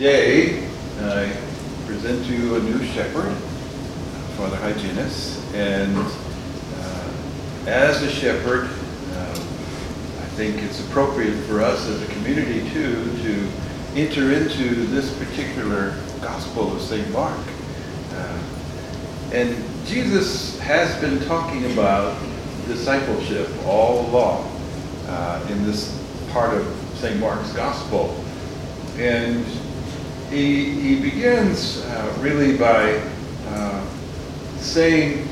Today, I present to you a new shepherd, Father Hyginus, and uh, as a shepherd, uh, I think it's appropriate for us as a community too to enter into this particular Gospel of St. Mark. Uh, and Jesus has been talking about discipleship all along uh, in this part of St. Mark's Gospel. And he, he begins uh, really by uh, saying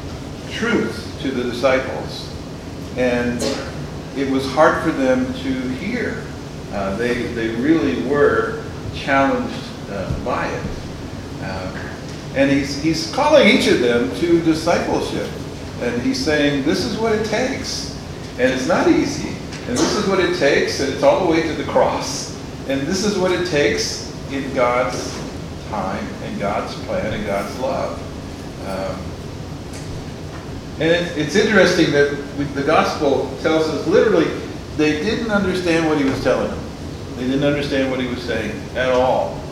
truth to the disciples. And it was hard for them to hear. Uh, they, they really were challenged uh, by it. Uh, and he's, he's calling each of them to discipleship. And he's saying, this is what it takes. And it's not easy. And this is what it takes. And it's all the way to the cross. And this is what it takes in God's time and God's plan and God's love. Um, and it, it's interesting that we, the gospel tells us literally they didn't understand what he was telling them. They didn't understand what he was saying at all.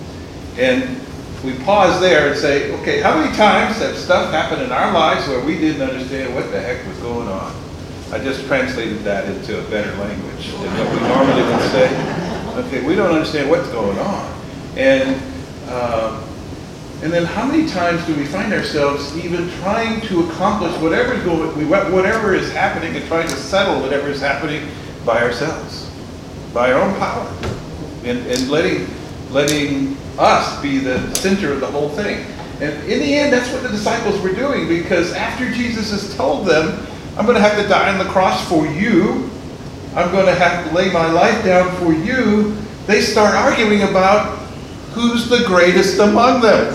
And we pause there and say, okay, how many times have stuff happened in our lives where we didn't understand what the heck was going on? I just translated that into a better language than what we normally would say. Okay, we don't understand what's going on. And um, and then how many times do we find ourselves even trying to accomplish whatever is going, whatever is happening and trying to settle whatever is happening by ourselves, by our own power, and, and letting letting us be the center of the whole thing. And in the end, that's what the disciples were doing because after Jesus has told them, I'm going to have to die on the cross for you, I'm going to have to lay my life down for you, they start arguing about who's the greatest among them.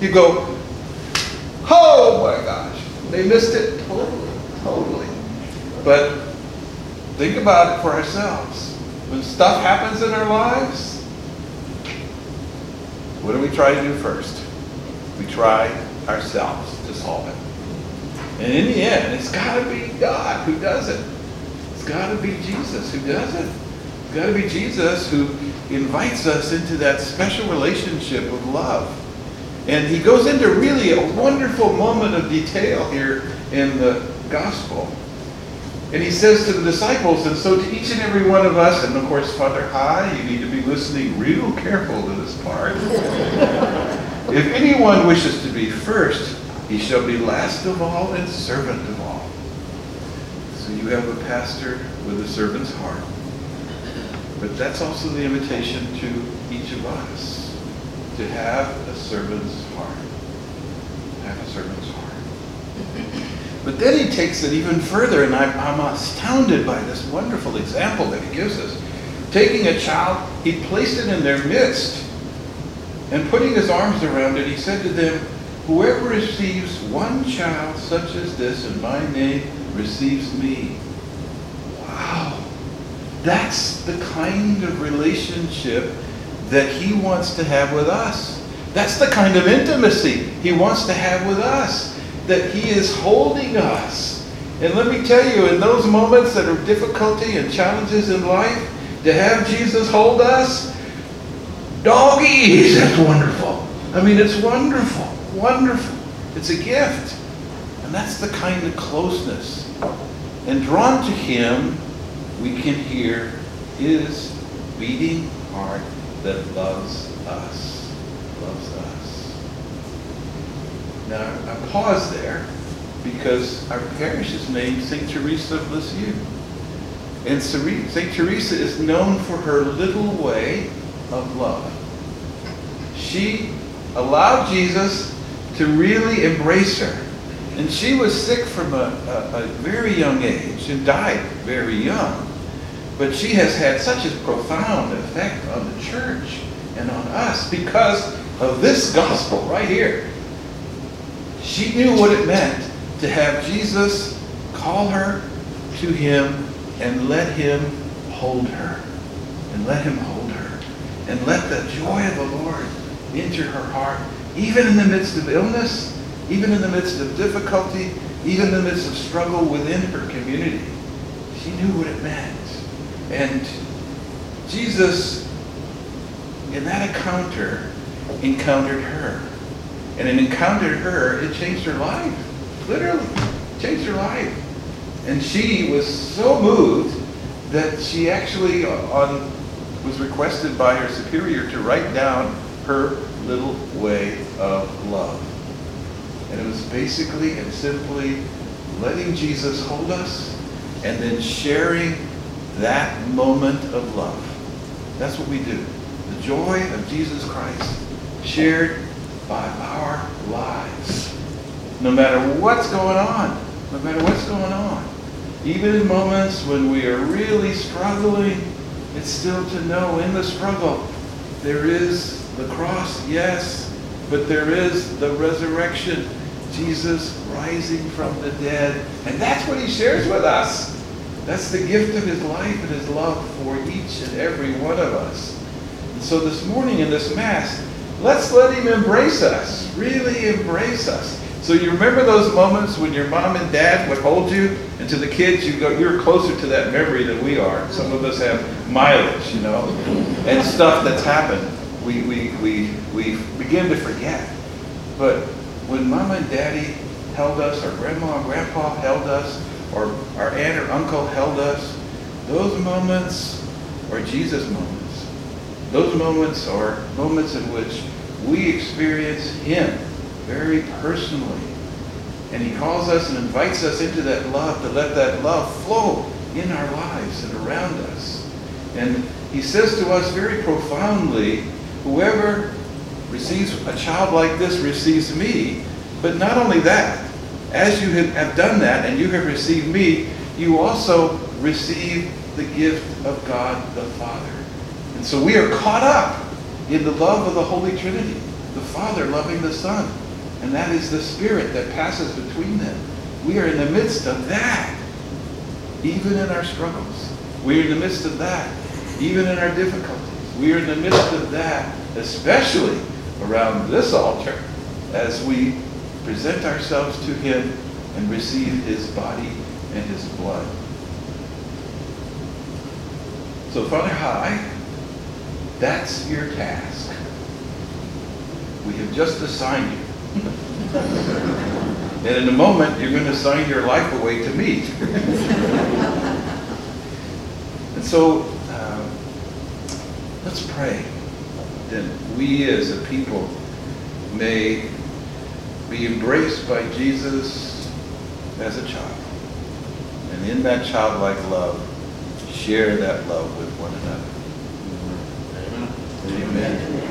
You go, oh my gosh, they missed it totally, totally. But think about it for ourselves. When stuff happens in our lives, what do we try to do first? We try ourselves to solve it. And in the end, it's got to be God who does it. It's got to be Jesus who does it. It's got to be Jesus who invites us into that special relationship of love. And he goes into really a wonderful moment of detail here in the gospel. And he says to the disciples, and so to each and every one of us, and of course, Father High, you need to be listening real careful to this part. if anyone wishes to be first, he shall be last of all and servant of all. So you have a pastor with a servant's heart. But that's also the invitation to each of us to have a servant's heart. Have a servant's heart. But then he takes it even further, and I'm, astounded by this wonderful example that he gives us. Taking a child, he placed it in their midst, and putting his arms around it, he said to them, Whoever receives one child such as this in my name receives me. That's the kind of relationship that he wants to have with us. That's the kind of intimacy he wants to have with us that He is holding us. And let me tell you, in those moments that are difficulty and challenges in life, to have Jesus hold us, doggies, that's wonderful. I mean, it's wonderful, wonderful. It's a gift. And that's the kind of closeness. And drawn to Him, we can hear His beating heart that loves us. Loves us. Now, I pause there because our parish is named St. Teresa of Lisieux. And St. Teresa is known for her little way of love. She allowed Jesus to really embrace her. And she was sick from a, a, a, very young age and died very young. But she has had such a profound effect on the church and on us because of this gospel right here. She knew what it meant to have Jesus call her to him and let him hold her. And let him hold her. And let the joy of the Lord enter her heart, even in the midst of illness, even in the midst of difficulty, even in the midst of struggle within her community. She knew what it meant. And Jesus in that encounter, encountered her. And it encountered her, it changed her life. Literally, changed her life. And she was so moved that she actually uh, on, was requested by her superior to write down her little way of love. And it was basically and simply letting Jesus hold us and then sharing that moment of love. That's what we do. The joy of Jesus Christ shared by our lives. No matter what's going on, no matter what's going on. Even in moments when we are really struggling, it's still to know in the struggle there is the cross, yes, but there is the resurrection. Jesus rising from the dead. And that's what he shares with us. That's the gift of his life and his love for each and every one of us. And so this morning in this Mass, let's let him embrace us, really embrace us. So you remember those moments when your mom and dad would hold you, and to the kids, you go, you're closer to that memory than we are. Some of us have mileage, you know, and stuff that's happened. We, we, we, we begin to forget. But when mama and daddy held us, or grandma and grandpa held us, or our aunt or uncle held us, those moments are Jesus moments. Those moments are moments in which we experience Him very personally. And He calls us and invites us into that love to let that love flow in our lives and around us. And He says to us very profoundly, whoever receives a child like this receives me. But not only that, as you have done that and you have received me, you also receive the gift of God the Father. And so we are caught up in the love of the Holy Trinity, the Father loving the Son. And that is the Spirit that passes between them. We are in the midst of that, even in our struggles. We are in the midst of that, even in our difficulties. We are in the midst of that, especially around this altar, as we present ourselves to Him and receive His body and His blood. So, Father High, that's your task. We have just assigned you. and in a moment, you're going to assign your life away to me. and so, uh, let's pray that we as a people may be embraced by Jesus as a child. And in that childlike love, share that love with one another. Amen. Amen.